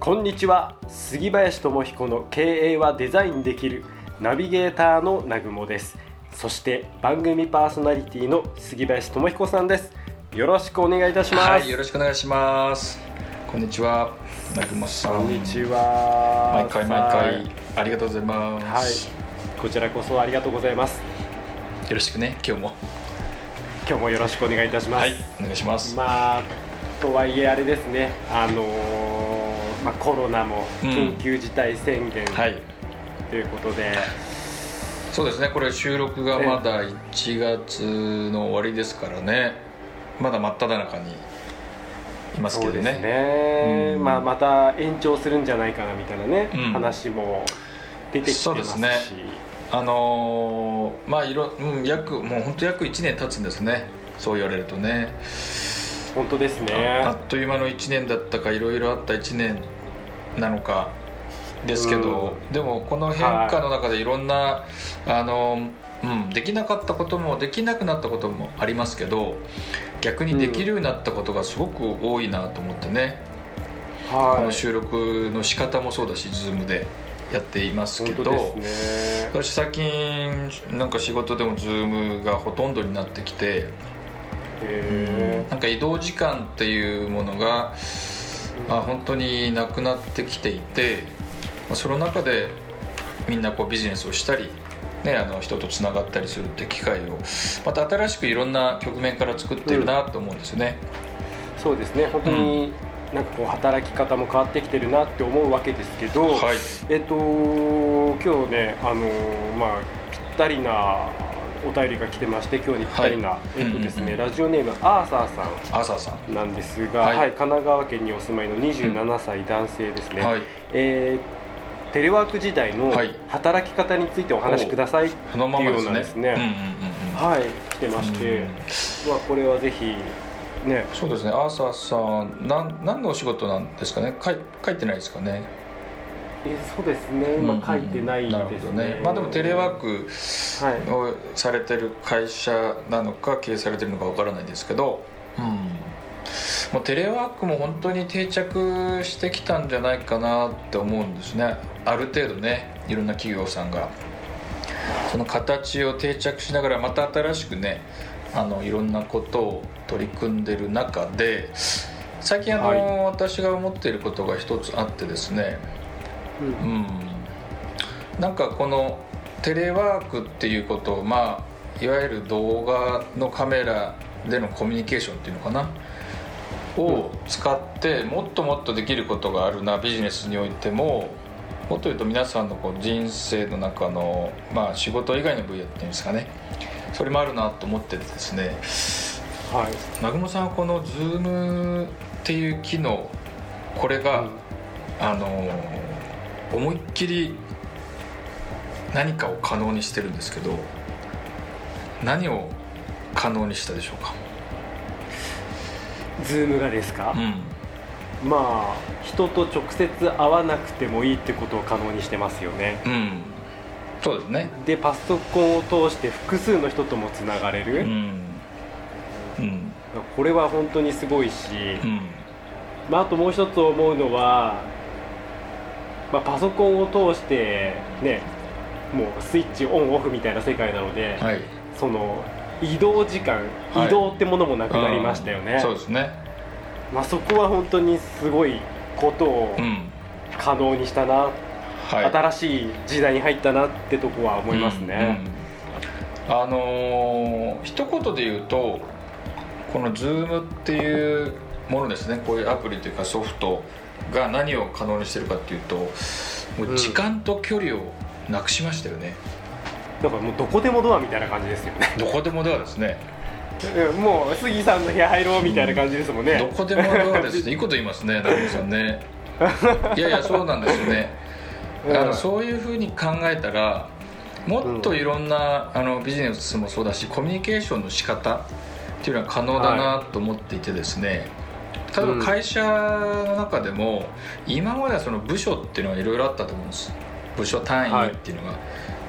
こんにちは。杉林智彦の経営はデザインできるナビゲーターの南雲です。そして番組パーソナリティの杉林智彦さんです。よろしくお願いいたします、はい、よろしくお願いします。こんにちは。南雲さん。こんにちは。毎回毎回ありがとうございます。はい。こちらこそありがとうございます。よろしくね。今日も。今日もよろしくお願いいたします。はいお願いします。まあとはいえあれですね。あのーまあ、コロナも緊急事態宣言、うん、はい。ということで、そうですね。これ収録がまだ1月の終わりですからね。まだ真っ只中にいますけどね。ね、うん、まあ、また延長するんじゃないかなみたいなね、うん、話も出てきてますし。ね。あのー、まあいろ、うん、約もう本当約1年経つんですね。そう言われるとね本当ですね。あっという間の1年だったかいろいろあった1年なのかですけど、うん、でもこの変化の中でいろんな、はい、あのうん、できなかったこともできなくなったこともありますけど逆にできるようになったことがすごく多いなと思ってね、うん、この収録の仕方もそうだし Zoom でやっていますけど、ね、私最近なんか仕事でも Zoom がほとんどになってきてなんか移動時間っていうものが、まあ、本当になくなってきていてその中でみんなこうビジネスをしたりね、あの人とつながったりするって機会をまた新しくいろんな局面から作ってるなと思うんですよね、うん、そうですね。本当に、なんかこう働き方も変わってきてるなって思うわけですけど、はい、えっと今日ねあのまあぴったりなお便りが来てまして今日にぴったりな、はい、えっとですね、うんうん。うん、ラジオネームアーサーさん。アーサーさん。なんですが、はい、はい、神奈川県にお住まいの27歳男性ですね、はい、えーテレワーク時代の働き方についてお話しくださいっていうようなですね。はい来てまして、まあ、これはぜひね。そうですね。アーサーさんなん何のお仕事なんですかね？書い書いてないですかね？えそうですね、まあ、書いてないですね,、ね。まあ、でもテレワークをされてる会社なのか経営されてるのかわからないですけど、うん、もうテレワークも本当に定着してきたんじゃないかなって思うんですね。ある程度ねいろんな企業さんが。その形を定着しながらまた新しくねあのいろんなことを取り組んでる中で最近あの、はい、私が思っていることが一つあってですね、うん、うん、なんかこのテレワークっていうことをまあいわゆる動画のカメラでのコミュニケーションっていうのかな？を使ってもっともっとできることがあるなビジネスにおいてももっと言うと皆さんのこう人生の中の、まあ、仕事以外の分野っていうんですかね。それもあるなと思っててですね。はい。南雲さんはこの Zoom っていう機能これが、うん、あの思いっきり何かを可能にしてるんですけど何を可能にしたでしょうか？ズームがですか、うん、まあ人と直接会わなくてもいいってことを可能にしてますよね。うん。そうですね。でパソコンを通して複数の人ともつながれる、うん。うん、これは本当にすごいし、うん、まあ、あともう一つ思うのは、まあ、パソコンを通してねもうスイッチオンオフみたいな世界なので、はい、その移動時間、移動ってものもなくなりましたよね、そうですね、まあ、そこは本当にすごいことを可能にしたな、はい、新しい時代に入ったなってとこは思いますね、うん。うん、あのー、一言で言うとこの Zoom っていうものですね。こういうアプリというかソフトが何を可能にしてるかっていうともう時間と距離をなくしましたよね、だからもうどこでもドアみたいな感じですよね。どこでもドアですね。もう杉さんの部屋入ろうみたいな感じですもんね、どこでもドアですね。いいこと言いますね中野さんね。いやいやそうなんですよね。あのそういうふうに考えたらもっといろんな、あのビジネスもそうだしコミュニケーションの仕方っていうのは可能だなと思っていてですね、例えば会社の中でも今まではその部署っていうのはいろいろあったと思うんです。部署単位っていうのが、は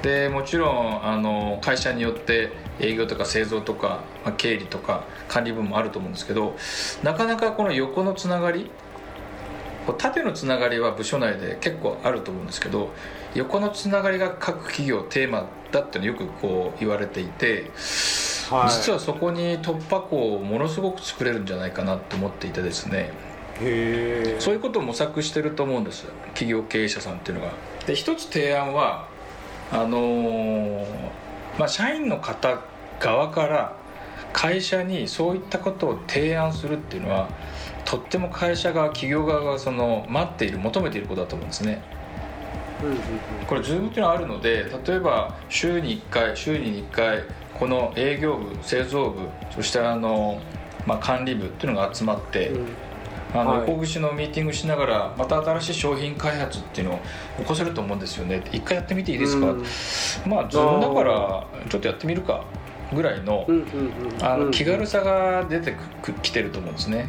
い、でもちろんあの会社によって営業とか製造とか、まあ、経理とか管理部もあると思うんですけどなかなかこの横のつながり縦のつながりは部署内で結構あると思うんですけど横のつながりが各企業テーマだっていうのよくこう言われていて、はい、実はそこに突破口をものすごく作れるんじゃないかなと思っていてですね。そういうことを模索してると思うんです。企業経営者さんっていうのが。で一つ提案はあのー、まあ、社員の方側から会社にそういったことを提案するっていうのはとっても会社側企業側がその待っている求めていることだと思うんですね。これ Zoom っていうのはあるので例えば週に1回週に1回この営業部製造部そしてあの、まあ、管理部っていうのが集まって、うん。あの、はい、横串のミーティングしながらまた新しい商品開発っていうのを起こせると思うんですよね。一回やってみていいですか、うん、まあ Zoom だからちょっとやってみるかぐらいの,、あの気軽さが出てきてると思うんですね。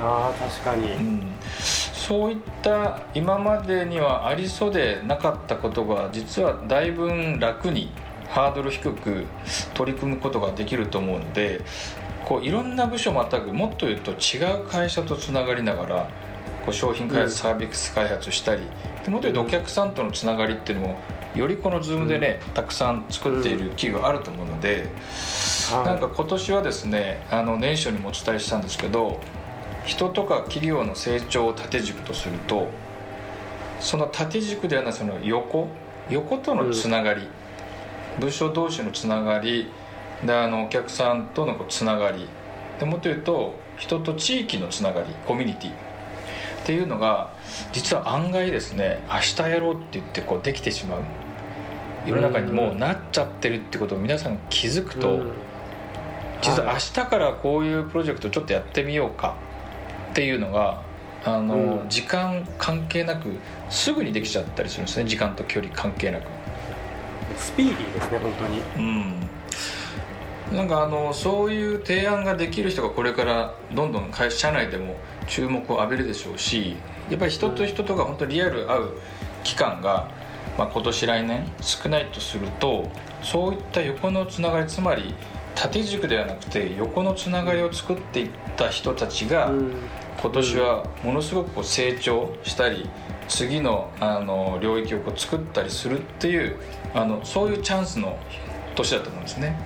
あ確かに、うん、そういった今までにはありそうでなかったことが実はだいぶ楽にハードル低く取り組むことができると思うのでこういろんな部署またぐもっと言うと違う会社とつながりながらこう商品開発、サービス開発したりでもっと言うとお客さんとのつながりっていうのもよりこの Zoom でね、たくさん作っている企業あると思うので、なんか今年はですねあの年初にもお伝えしたんですけど人とか企業の成長を縦軸とするとその縦軸ではないその横横とのつながり、うん、部署同士のつながりであのお客さんとのつながり。でもっと言うと人と地域のつながりコミュニティ。っていうのが実は案外ですね明日やろうって言ってこうできてしまう。世の中にもうなっちゃってるってことを皆さん気づくと、実は明日からこういうプロジェクトちょっとやってみようか。っていうのがあの、時間関係なくすぐにできちゃったりするんですね。時間と距離関係なくスピーディーですね本当に。うん。なんかあのそういう提案ができる人がこれからどんどん会社内でも注目を浴びるでしょうしやっぱり人と人とが本当リアル会う期間が、まあ、今年来年少ないとするとそういった横のつながりつまり縦軸ではなくて横のつながりを作っていった人たちが今年はものすごくこう成長したり次のあの領域をこう作ったりするっていうあのそういうチャンスの年だと思うんですね。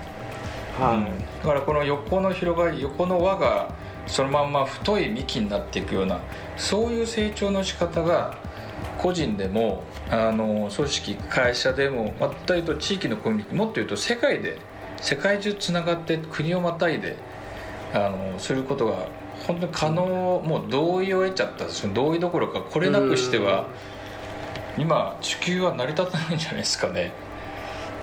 はい、うん、だからこの横の広がり横の輪がそのまんま太い幹になっていくようなそういう成長の仕方が個人でもあの組織会社でもまた言うと地域のコミュニティもっと言うと世界で世界中つながって国をまたいであのすることが本当に可能もう同意を得ちゃったその同意どころかこれなくしては今地球は成り立たないんじゃないですかね。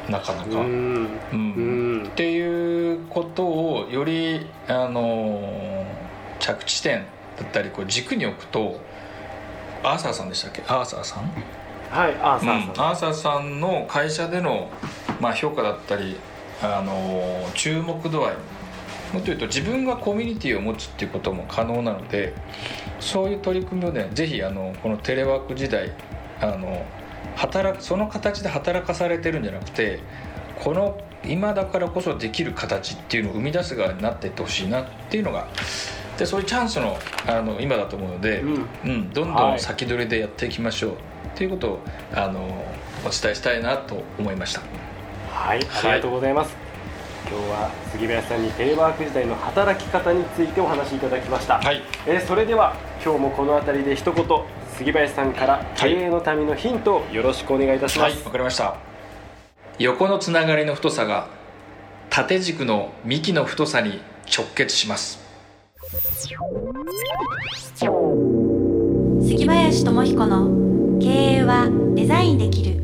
なかなか。うん。うん。っていうことをよりあの着地点だったりこう軸に置くとアーサーさんでしたっけ？アーサーさん？はいアーサーさん、うん、アーサーさんの会社での、まあ、評価だったりあの注目度合いもっと言うと自分がコミュニティを持つっていうことも可能なのでそういう取り組みをねぜひあのこのテレワーク時代あの働くその形で働かされてるんじゃなくてこの今だからこそできる形っていうのを生み出す側になっていってほしいなっていうのがでそういうチャンスのあの今だと思うので、うん、うん、どんどん先取りでやっていきましょう、はい、っていうことをあのお伝えしたいなと思いました。はいありがとうございます、はい、今日は杉林さんにテレワーク時代の働き方についてお話しいただきました、はい、えー、それでは今日もこの辺りで一言杉林さんから経営のためのヒントをよろしくお願いいたします。わ、はい、かりました。横のつながりの太さが縦軸の幹の太さに直結します。杉林智彦の経営はデザインできる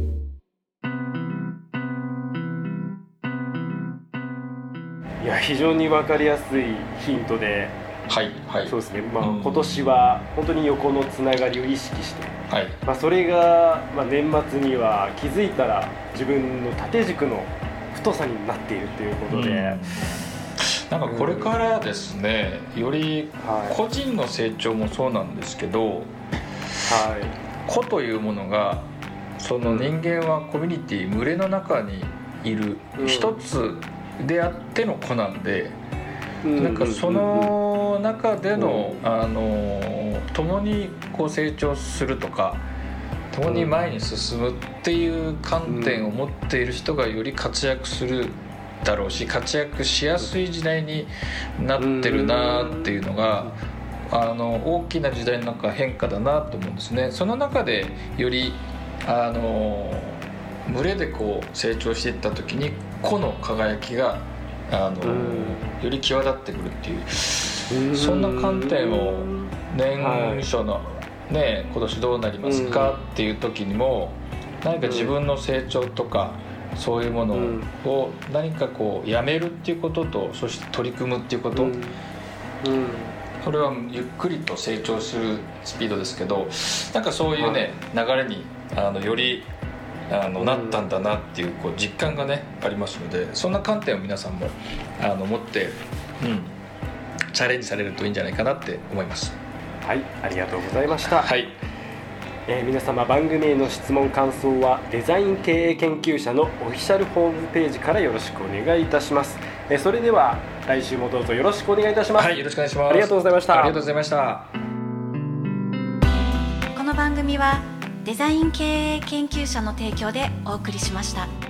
非常に分かりやすいヒントで。はいはい。そうですね、まあ、うん。今年は本当に横のつながりを意識して、はい。まあ、それが、まあ、年末には気づいたら自分の縦軸の太さになっているということで、うん。なんかこれからですねよりはい。個人の成長もそうなんですけどはい。個というものがその人間はコミュニティ群れの中にいる。うん。一つであっての子なんで、うなんかその中での、あの共にこう成長するとか共に前に進むっていう観点を持っている人がより活躍するだろうし活躍しやすい時代になってるなっていうのが。あの大きな時代の中変化だなと思うんですねその中でよりあの群れでこう成長していった時に個の輝きがあのうん。より際立ってくるっていうそんな観点を年初の、ね今年どうなりますかっていう時にも何か自分の成長とかそういうものを何かこうやめるっていうこととそして取り組むっていうこと、これはゆっくりと成長するスピードですけどなんかそういうね、流れにあのよりあのうんなったんだなっていうこう実感がねありますのでそんな観点を皆さんもあの持って、うん、チャレンジされるといいんじゃないかなって思います。はいありがとうございました、はい、えー皆様番組への質問感想はデザイン経営研究者のオフィシャルホームページからよろしくお願いいたします、えーそれでは来週もどうぞよろしくお願いいたします、はい、よろしくお願いします。ありがとうございましたありがとうございました。この番組はデザイン経営研究者の提供でお送りしました。